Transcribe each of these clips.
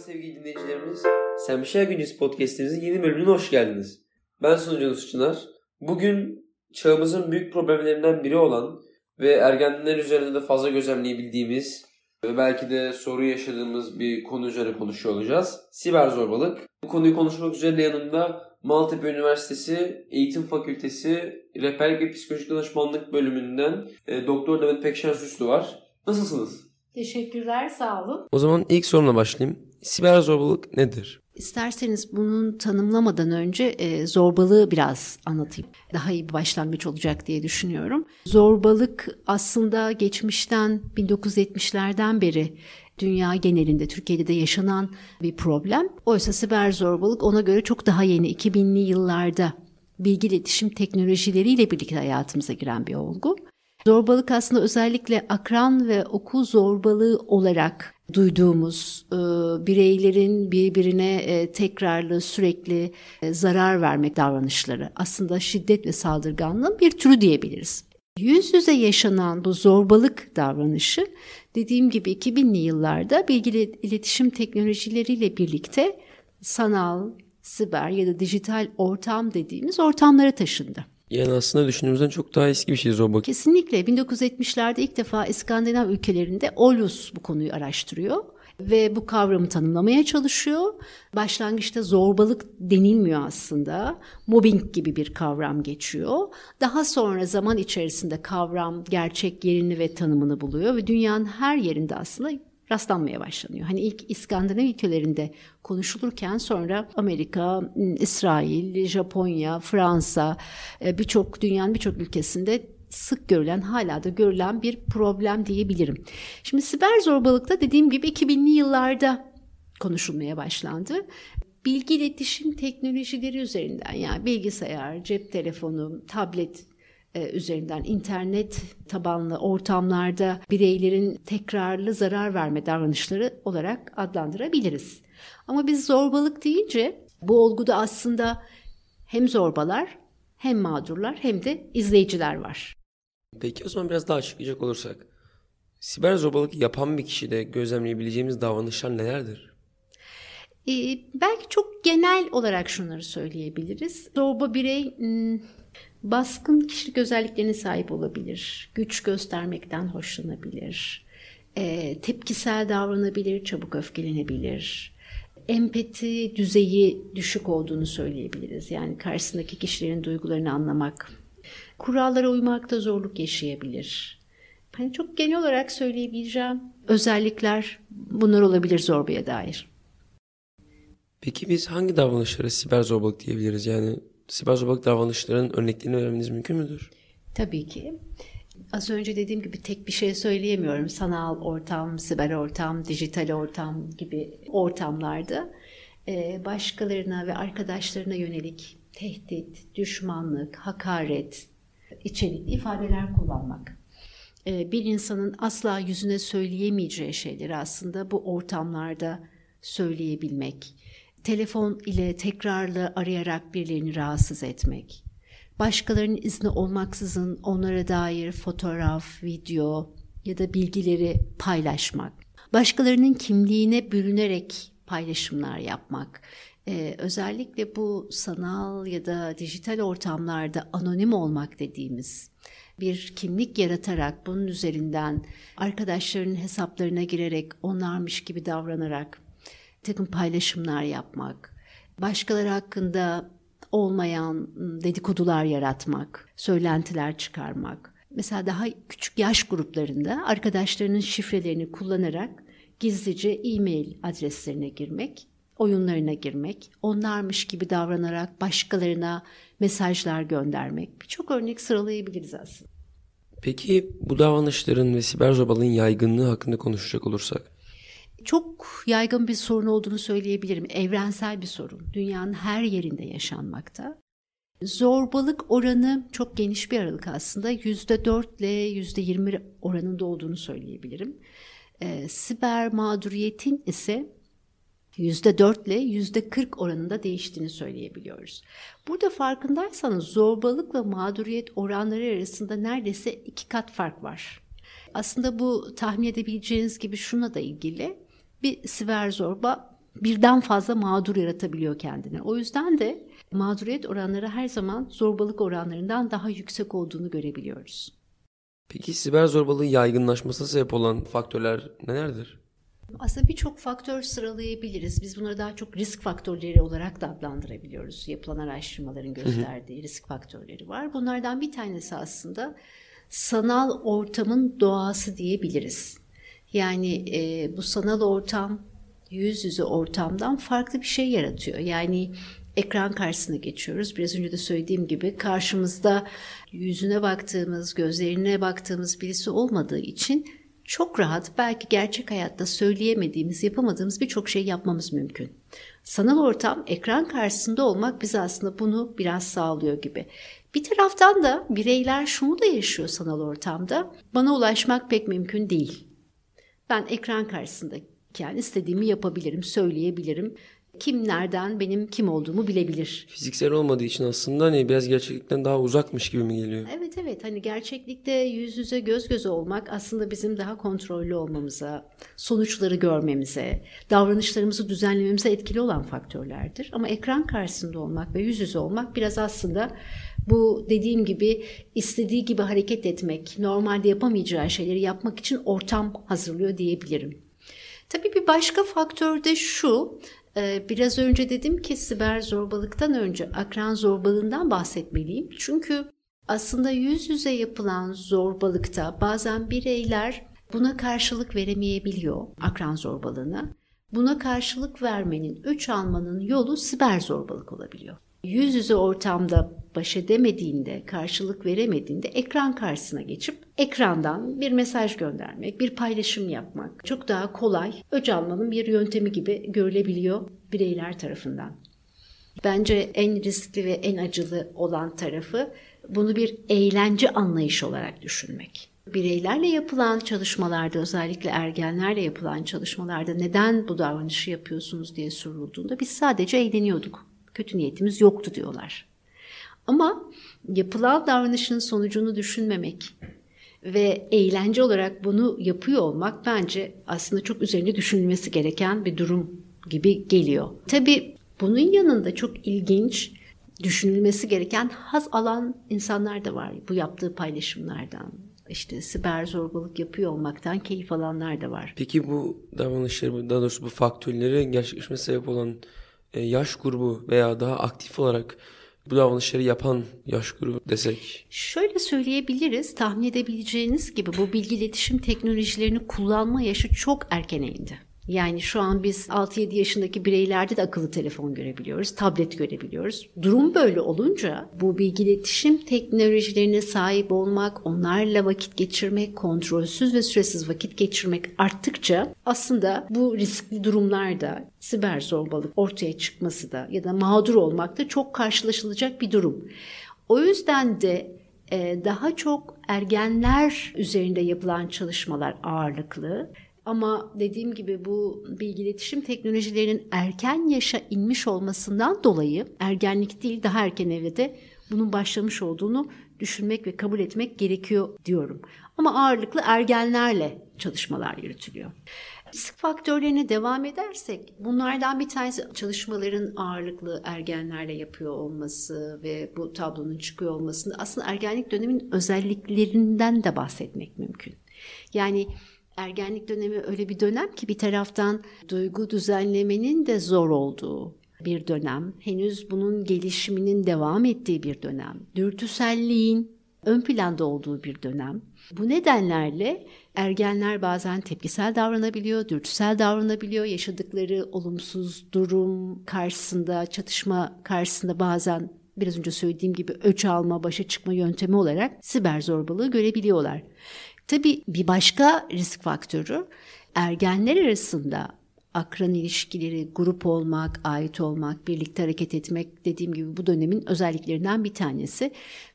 sevgili dinleyicilerimiz. Semşer Gündüz Podcast'imizin yeni bölümüne hoş geldiniz. Ben sunucunuz Çınar. Bugün çağımızın büyük problemlerinden biri olan ve ergenler üzerinde de fazla gözlemleyebildiğimiz ve belki de soru yaşadığımız bir konu üzerine konuşuyor olacağız. Siber zorbalık. Bu konuyu konuşmak üzere yanımda Maltepe Üniversitesi Eğitim Fakültesi Rehberlik ve Psikolojik Danışmanlık bölümünden e, Doktor Demet Pekşen Süslü var. Nasılsınız? Teşekkürler, sağ olun. O zaman ilk sorumla başlayayım. Siber zorbalık nedir? İsterseniz bunun tanımlamadan önce e, zorbalığı biraz anlatayım. Daha iyi bir başlangıç olacak diye düşünüyorum. Zorbalık aslında geçmişten 1970'lerden beri dünya genelinde Türkiye'de de yaşanan bir problem. Oysa siber zorbalık ona göre çok daha yeni 2000'li yıllarda bilgi iletişim teknolojileriyle birlikte hayatımıza giren bir olgu. Zorbalık aslında özellikle akran ve okul zorbalığı olarak duyduğumuz e, bireylerin birbirine e, tekrarlı sürekli e, zarar vermek davranışları aslında şiddet ve saldırganlığın bir türü diyebiliriz. Yüz yüze yaşanan bu zorbalık davranışı dediğim gibi 2000'li yıllarda bilgi iletişim teknolojileriyle birlikte sanal, siber ya da dijital ortam dediğimiz ortamlara taşındı. Yani aslında düşündüğümüzden çok daha eski bir şey robot. Kesinlikle 1970'lerde ilk defa İskandinav ülkelerinde Olus bu konuyu araştırıyor ve bu kavramı tanımlamaya çalışıyor. Başlangıçta zorbalık denilmiyor aslında. Mobbing gibi bir kavram geçiyor. Daha sonra zaman içerisinde kavram gerçek yerini ve tanımını buluyor ve dünyanın her yerinde aslında rastlanmaya başlanıyor. Hani ilk İskandinav ülkelerinde konuşulurken sonra Amerika, İsrail, Japonya, Fransa e, birçok dünyanın birçok ülkesinde sık görülen hala da görülen bir problem diyebilirim. Şimdi siber zorbalıkta dediğim gibi 2000'li yıllarda konuşulmaya başlandı. Bilgi iletişim teknolojileri üzerinden yani bilgisayar, cep telefonu, tablet üzerinden internet tabanlı ortamlarda bireylerin tekrarlı zarar verme davranışları olarak adlandırabiliriz. Ama biz zorbalık deyince bu olguda aslında hem zorbalar hem mağdurlar hem de izleyiciler var. Peki o zaman biraz daha açıklayacak olursak siber zorbalık yapan bir kişide gözlemleyebileceğimiz davranışlar nelerdir? Ee, belki çok genel olarak şunları söyleyebiliriz. Zorba birey baskın kişilik özelliklerine sahip olabilir. Güç göstermekten hoşlanabilir. E, tepkisel davranabilir, çabuk öfkelenebilir. Empati düzeyi düşük olduğunu söyleyebiliriz. Yani karşısındaki kişilerin duygularını anlamak. Kurallara uymakta zorluk yaşayabilir. Hani çok genel olarak söyleyebileceğim özellikler bunlar olabilir zorbaya dair. Peki biz hangi davranışlara siber zorbalık diyebiliriz? Yani siber zorbalık davranışlarının örneklerini vermeniz mümkün müdür? Tabii ki. Az önce dediğim gibi tek bir şey söyleyemiyorum. Sanal ortam, siber ortam, dijital ortam gibi ortamlarda e, başkalarına ve arkadaşlarına yönelik tehdit, düşmanlık, hakaret içerikli ifadeler kullanmak. E, bir insanın asla yüzüne söyleyemeyeceği şeyleri aslında bu ortamlarda söyleyebilmek telefon ile tekrarlı arayarak birilerini rahatsız etmek, başkalarının izni olmaksızın onlara dair fotoğraf, video ya da bilgileri paylaşmak, başkalarının kimliğine bürünerek paylaşımlar yapmak, ee, özellikle bu sanal ya da dijital ortamlarda anonim olmak dediğimiz bir kimlik yaratarak bunun üzerinden arkadaşlarının hesaplarına girerek onlarmış gibi davranarak takım paylaşımlar yapmak, başkaları hakkında olmayan dedikodular yaratmak, söylentiler çıkarmak. Mesela daha küçük yaş gruplarında arkadaşlarının şifrelerini kullanarak gizlice e-mail adreslerine girmek, oyunlarına girmek, onlarmış gibi davranarak başkalarına mesajlar göndermek. Birçok örnek sıralayabiliriz aslında. Peki bu davranışların ve siber zorbalığın yaygınlığı hakkında konuşacak olursak çok yaygın bir sorun olduğunu söyleyebilirim. Evrensel bir sorun. Dünyanın her yerinde yaşanmakta. Zorbalık oranı çok geniş bir aralık aslında. %4 ile %20 oranında olduğunu söyleyebilirim. E, siber mağduriyetin ise %4 ile %40 oranında değiştiğini söyleyebiliyoruz. Burada farkındaysanız zorbalıkla mağduriyet oranları arasında neredeyse iki kat fark var. Aslında bu tahmin edebileceğiniz gibi şuna da ilgili bir siber zorba birden fazla mağdur yaratabiliyor kendine. O yüzden de mağduriyet oranları her zaman zorbalık oranlarından daha yüksek olduğunu görebiliyoruz. Peki siber zorbalığın yaygınlaşmasına sebep olan faktörler nelerdir? Aslında birçok faktör sıralayabiliriz. Biz bunları daha çok risk faktörleri olarak da adlandırabiliyoruz. Yapılan araştırmaların gösterdiği risk faktörleri var. Bunlardan bir tanesi aslında sanal ortamın doğası diyebiliriz. Yani e, bu sanal ortam yüz yüze ortamdan farklı bir şey yaratıyor. Yani ekran karşısına geçiyoruz. Biraz önce de söylediğim gibi karşımızda yüzüne baktığımız, gözlerine baktığımız birisi olmadığı için çok rahat belki gerçek hayatta söyleyemediğimiz, yapamadığımız birçok şey yapmamız mümkün. Sanal ortam, ekran karşısında olmak bize aslında bunu biraz sağlıyor gibi. Bir taraftan da bireyler şunu da yaşıyor sanal ortamda. Bana ulaşmak pek mümkün değil. Ben ekran karşısındayken istediğimi yapabilirim, söyleyebilirim kim nereden benim kim olduğumu bilebilir. Fiziksel olmadığı için aslında hani biraz gerçeklikten daha uzakmış gibi mi geliyor? Evet evet hani gerçeklikte yüz yüze göz göze olmak aslında bizim daha kontrollü olmamıza, sonuçları görmemize, davranışlarımızı düzenlememize etkili olan faktörlerdir. Ama ekran karşısında olmak ve yüz yüze olmak biraz aslında bu dediğim gibi istediği gibi hareket etmek, normalde yapamayacağı şeyleri yapmak için ortam hazırlıyor diyebilirim. Tabii bir başka faktör de şu, ee, biraz önce dedim ki siber zorbalıktan önce akran zorbalığından bahsetmeliyim. Çünkü aslında yüz yüze yapılan zorbalıkta bazen bireyler buna karşılık veremeyebiliyor akran zorbalığına. Buna karşılık vermenin, öç almanın yolu siber zorbalık olabiliyor yüz yüze ortamda baş edemediğinde, karşılık veremediğinde ekran karşısına geçip ekrandan bir mesaj göndermek, bir paylaşım yapmak çok daha kolay, öc almanın bir yöntemi gibi görülebiliyor bireyler tarafından. Bence en riskli ve en acılı olan tarafı bunu bir eğlence anlayışı olarak düşünmek. Bireylerle yapılan çalışmalarda özellikle ergenlerle yapılan çalışmalarda neden bu davranışı yapıyorsunuz diye sorulduğunda biz sadece eğleniyorduk kötü niyetimiz yoktu diyorlar. Ama yapılan davranışın sonucunu düşünmemek ve eğlence olarak bunu yapıyor olmak bence aslında çok üzerinde düşünülmesi gereken bir durum gibi geliyor. Tabii bunun yanında çok ilginç düşünülmesi gereken haz alan insanlar da var bu yaptığı paylaşımlardan. İşte siber zorbalık yapıyor olmaktan keyif alanlar da var. Peki bu davranışları, daha doğrusu bu faktörleri gerçekleşmesine sebep olan yaş grubu veya daha aktif olarak bu davranışları yapan yaş grubu desek? Şöyle söyleyebiliriz, tahmin edebileceğiniz gibi bu bilgi iletişim teknolojilerini kullanma yaşı çok erkene indi. Yani şu an biz 6-7 yaşındaki bireylerde de akıllı telefon görebiliyoruz, tablet görebiliyoruz. Durum böyle olunca bu bilgi iletişim teknolojilerine sahip olmak, onlarla vakit geçirmek, kontrolsüz ve süresiz vakit geçirmek arttıkça aslında bu riskli durumlarda siber zorbalık ortaya çıkması da ya da mağdur olmak da çok karşılaşılacak bir durum. O yüzden de e, daha çok ergenler üzerinde yapılan çalışmalar ağırlıklı ama dediğim gibi bu bilgi iletişim teknolojilerinin erken yaşa inmiş olmasından dolayı ergenlik değil daha erken evrede bunun başlamış olduğunu düşünmek ve kabul etmek gerekiyor diyorum. Ama ağırlıklı ergenlerle çalışmalar yürütülüyor. Risk faktörlerine devam edersek bunlardan bir tanesi çalışmaların ağırlıklı ergenlerle yapıyor olması ve bu tablonun çıkıyor olmasında aslında ergenlik döneminin özelliklerinden de bahsetmek mümkün. Yani ergenlik dönemi öyle bir dönem ki bir taraftan duygu düzenlemenin de zor olduğu bir dönem. Henüz bunun gelişiminin devam ettiği bir dönem. Dürtüselliğin ön planda olduğu bir dönem. Bu nedenlerle ergenler bazen tepkisel davranabiliyor, dürtüsel davranabiliyor. Yaşadıkları olumsuz durum karşısında, çatışma karşısında bazen biraz önce söylediğim gibi öç alma, başa çıkma yöntemi olarak siber zorbalığı görebiliyorlar. Tabii bir başka risk faktörü ergenler arasında akran ilişkileri, grup olmak, ait olmak, birlikte hareket etmek dediğim gibi bu dönemin özelliklerinden bir tanesi.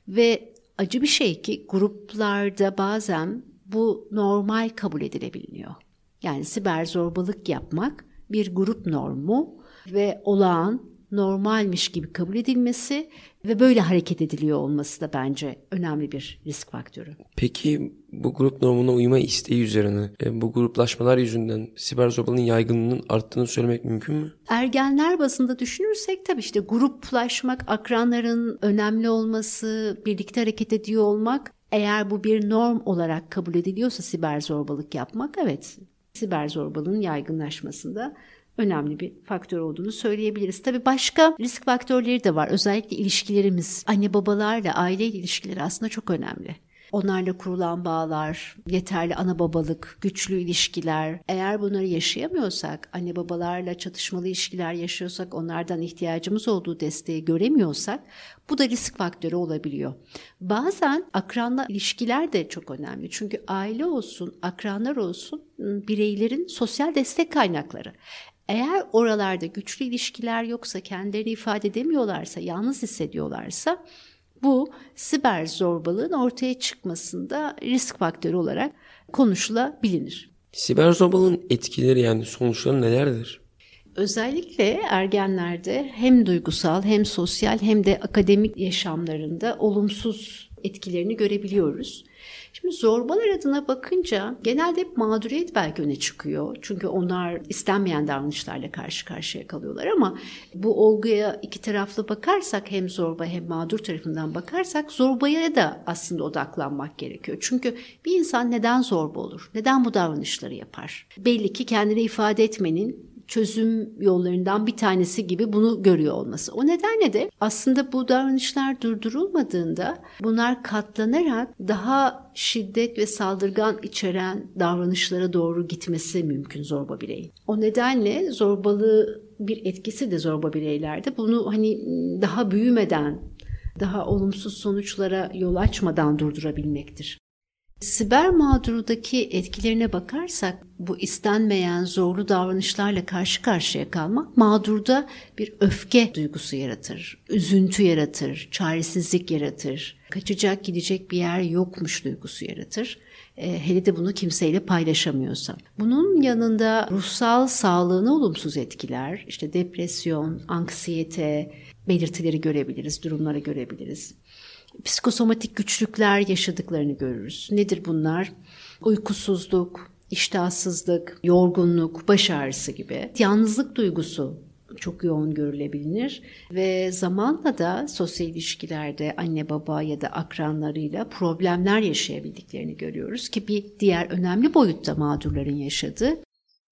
Ve acı bir şey ki gruplarda bazen bu normal kabul edilebiliyor. Yani siber zorbalık yapmak bir grup normu ve olağan normalmiş gibi kabul edilmesi ve böyle hareket ediliyor olması da bence önemli bir risk faktörü. Peki bu grup normuna uyma isteği üzerine e, bu gruplaşmalar yüzünden siber zorbalığın yaygınlığının arttığını söylemek mümkün mü? Ergenler bazında düşünürsek tabii işte gruplaşmak, akranların önemli olması, birlikte hareket ediyor olmak eğer bu bir norm olarak kabul ediliyorsa siber zorbalık yapmak evet siber zorbalığın yaygınlaşmasında önemli bir faktör olduğunu söyleyebiliriz. Tabii başka risk faktörleri de var. Özellikle ilişkilerimiz, anne babalarla aile ilişkileri aslında çok önemli. Onlarla kurulan bağlar, yeterli ana babalık, güçlü ilişkiler. Eğer bunları yaşayamıyorsak, anne babalarla çatışmalı ilişkiler yaşıyorsak, onlardan ihtiyacımız olduğu desteği göremiyorsak bu da risk faktörü olabiliyor. Bazen akranla ilişkiler de çok önemli. Çünkü aile olsun, akranlar olsun bireylerin sosyal destek kaynakları. Eğer oralarda güçlü ilişkiler yoksa, kendilerini ifade edemiyorlarsa, yalnız hissediyorlarsa bu siber zorbalığın ortaya çıkmasında risk faktörü olarak konuşulabilir. Siber zorbalığın etkileri yani sonuçları nelerdir? Özellikle ergenlerde hem duygusal hem sosyal hem de akademik yaşamlarında olumsuz etkilerini görebiliyoruz. Şimdi zorbalar adına bakınca genelde hep mağduriyet belki öne çıkıyor. Çünkü onlar istenmeyen davranışlarla karşı karşıya kalıyorlar ama bu olguya iki taraflı bakarsak hem zorba hem mağdur tarafından bakarsak zorbaya da aslında odaklanmak gerekiyor. Çünkü bir insan neden zorba olur? Neden bu davranışları yapar? Belli ki kendini ifade etmenin çözüm yollarından bir tanesi gibi bunu görüyor olması. O nedenle de aslında bu davranışlar durdurulmadığında bunlar katlanarak daha şiddet ve saldırgan içeren davranışlara doğru gitmesi mümkün zorba bireyin. O nedenle zorbalığı bir etkisi de zorba bireylerde bunu hani daha büyümeden, daha olumsuz sonuçlara yol açmadan durdurabilmektir. Siber mağdurudaki etkilerine bakarsak bu istenmeyen zorlu davranışlarla karşı karşıya kalmak mağdurda bir öfke duygusu yaratır, üzüntü yaratır, çaresizlik yaratır, kaçacak gidecek bir yer yokmuş duygusu yaratır. E, hele de bunu kimseyle paylaşamıyorsa. Bunun yanında ruhsal sağlığını olumsuz etkiler, işte depresyon, anksiyete belirtileri görebiliriz, durumları görebiliriz psikosomatik güçlükler yaşadıklarını görürüz. Nedir bunlar? Uykusuzluk, iştahsızlık, yorgunluk, baş ağrısı gibi. Yalnızlık duygusu çok yoğun görülebilir ve zamanla da sosyal ilişkilerde anne baba ya da akranlarıyla problemler yaşayabildiklerini görüyoruz ki bir diğer önemli boyutta mağdurların yaşadığı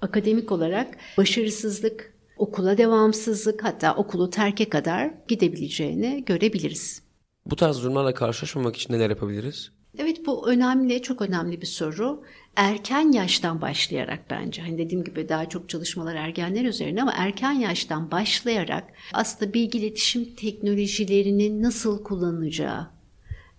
akademik olarak başarısızlık, okula devamsızlık hatta okulu terke kadar gidebileceğini görebiliriz. Bu tarz durumlarla karşılaşmamak için neler yapabiliriz? Evet bu önemli, çok önemli bir soru. Erken yaştan başlayarak bence, hani dediğim gibi daha çok çalışmalar ergenler üzerine ama erken yaştan başlayarak aslında bilgi iletişim teknolojilerinin nasıl kullanılacağı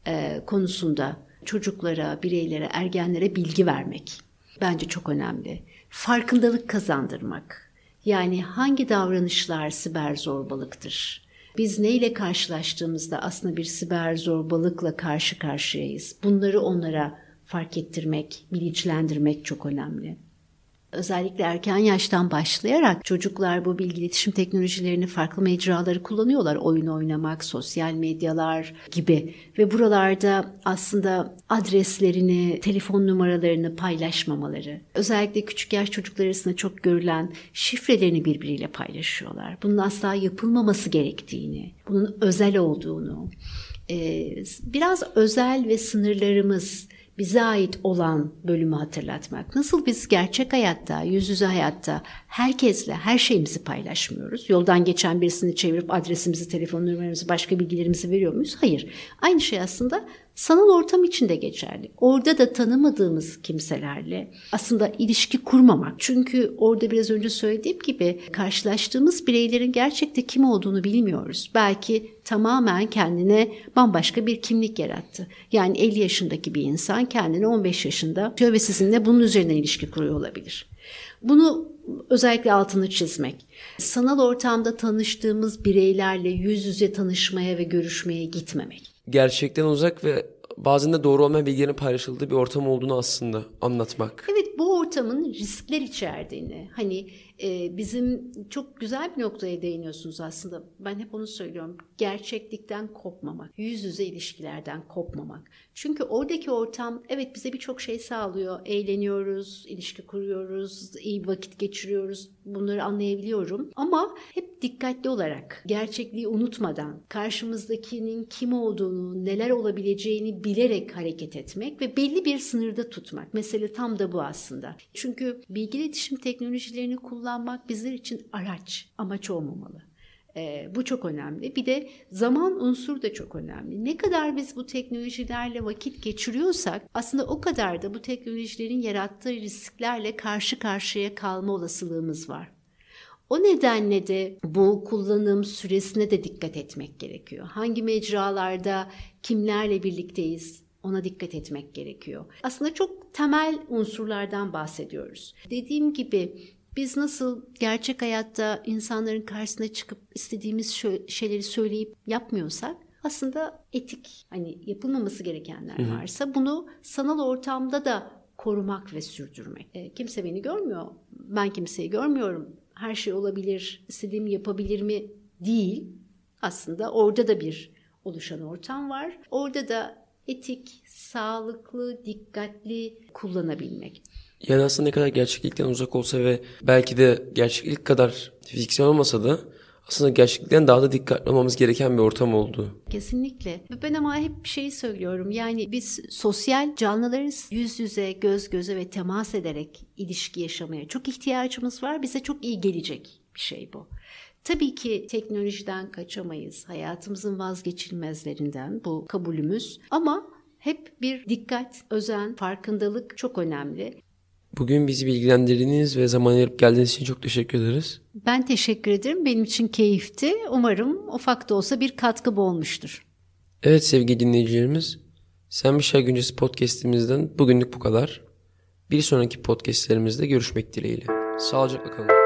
e, konusunda çocuklara, bireylere, ergenlere bilgi vermek bence çok önemli. Farkındalık kazandırmak. Yani hangi davranışlar siber zorbalıktır? Biz neyle karşılaştığımızda aslında bir siber zorbalıkla karşı karşıyayız. Bunları onlara fark ettirmek, bilinçlendirmek çok önemli özellikle erken yaştan başlayarak çocuklar bu bilgi iletişim teknolojilerini farklı mecraları kullanıyorlar. Oyun oynamak, sosyal medyalar gibi ve buralarda aslında adreslerini, telefon numaralarını paylaşmamaları, özellikle küçük yaş çocuklar arasında çok görülen şifrelerini birbiriyle paylaşıyorlar. Bunun asla yapılmaması gerektiğini, bunun özel olduğunu, biraz özel ve sınırlarımız bize ait olan bölümü hatırlatmak. Nasıl biz gerçek hayatta, yüz yüze hayatta herkesle her şeyimizi paylaşmıyoruz. Yoldan geçen birisini çevirip adresimizi, telefon numaramızı, başka bilgilerimizi veriyor muyuz? Hayır. Aynı şey aslında sanal ortam için de geçerli. Orada da tanımadığımız kimselerle aslında ilişki kurmamak. Çünkü orada biraz önce söylediğim gibi karşılaştığımız bireylerin gerçekte kim olduğunu bilmiyoruz. Belki tamamen kendine bambaşka bir kimlik yarattı. Yani 50 yaşındaki bir insan kendini 15 yaşında ve sizinle bunun üzerinden ilişki kuruyor olabilir. Bunu özellikle altını çizmek. Sanal ortamda tanıştığımız bireylerle yüz yüze tanışmaya ve görüşmeye gitmemek gerçekten uzak ve bazen de doğru olmayan bilgilerin paylaşıldığı bir ortam olduğunu aslında anlatmak. Evet bu ortamın riskler içerdiğini, hani e, bizim çok güzel bir noktaya değiniyorsunuz aslında. Ben hep onu söylüyorum. Gerçeklikten kopmamak, yüz yüze ilişkilerden kopmamak. Çünkü oradaki ortam evet bize birçok şey sağlıyor. Eğleniyoruz, ilişki kuruyoruz, iyi vakit geçiriyoruz. Bunları anlayabiliyorum. Ama hep dikkatli olarak, gerçekliği unutmadan, karşımızdakinin kim olduğunu, neler olabileceğini bilerek hareket etmek ve belli bir sınırda tutmak. Mesele tam da bu aslında. Çünkü bilgi iletişim teknolojilerini kullanmak bizler için araç, amaç olmamalı. E, bu çok önemli. Bir de zaman unsuru da çok önemli. Ne kadar biz bu teknolojilerle vakit geçiriyorsak aslında o kadar da bu teknolojilerin yarattığı risklerle karşı karşıya kalma olasılığımız var. O nedenle de bu kullanım süresine de dikkat etmek gerekiyor. Hangi mecralarda kimlerle birlikteyiz ona dikkat etmek gerekiyor. Aslında çok temel unsurlardan bahsediyoruz. Dediğim gibi biz nasıl gerçek hayatta insanların karşısına çıkıp istediğimiz şeyleri söyleyip yapmıyorsak aslında etik hani yapılmaması gerekenler varsa bunu sanal ortamda da korumak ve sürdürmek. E, kimse beni görmüyor. Ben kimseyi görmüyorum. Her şey olabilir, istediğimi yapabilir mi değil. Aslında orada da bir oluşan ortam var. Orada da etik, sağlıklı, dikkatli kullanabilmek. Yani aslında ne kadar gerçeklikten uzak olsa ve belki de gerçeklik kadar fiziksel olmasa da aslında gerçeklikten daha da dikkatli olmamız gereken bir ortam oldu. Kesinlikle. Ben ama hep bir şey söylüyorum. Yani biz sosyal canlılarız. Yüz yüze, göz göze ve temas ederek ilişki yaşamaya çok ihtiyacımız var. Bize çok iyi gelecek bir şey bu. Tabii ki teknolojiden kaçamayız. Hayatımızın vazgeçilmezlerinden bu kabulümüz. Ama hep bir dikkat, özen, farkındalık çok önemli. Bugün bizi bilgilendirdiğiniz ve zaman ayırıp geldiğiniz için çok teşekkür ederiz. Ben teşekkür ederim. Benim için keyifti. Umarım ufak da olsa bir katkı olmuştur. Evet sevgili dinleyicilerimiz. Sen Bir Şey Güncesi podcastimizden bugünlük bu kadar. Bir sonraki podcastlerimizde görüşmek dileğiyle. Sağlıcakla kalın.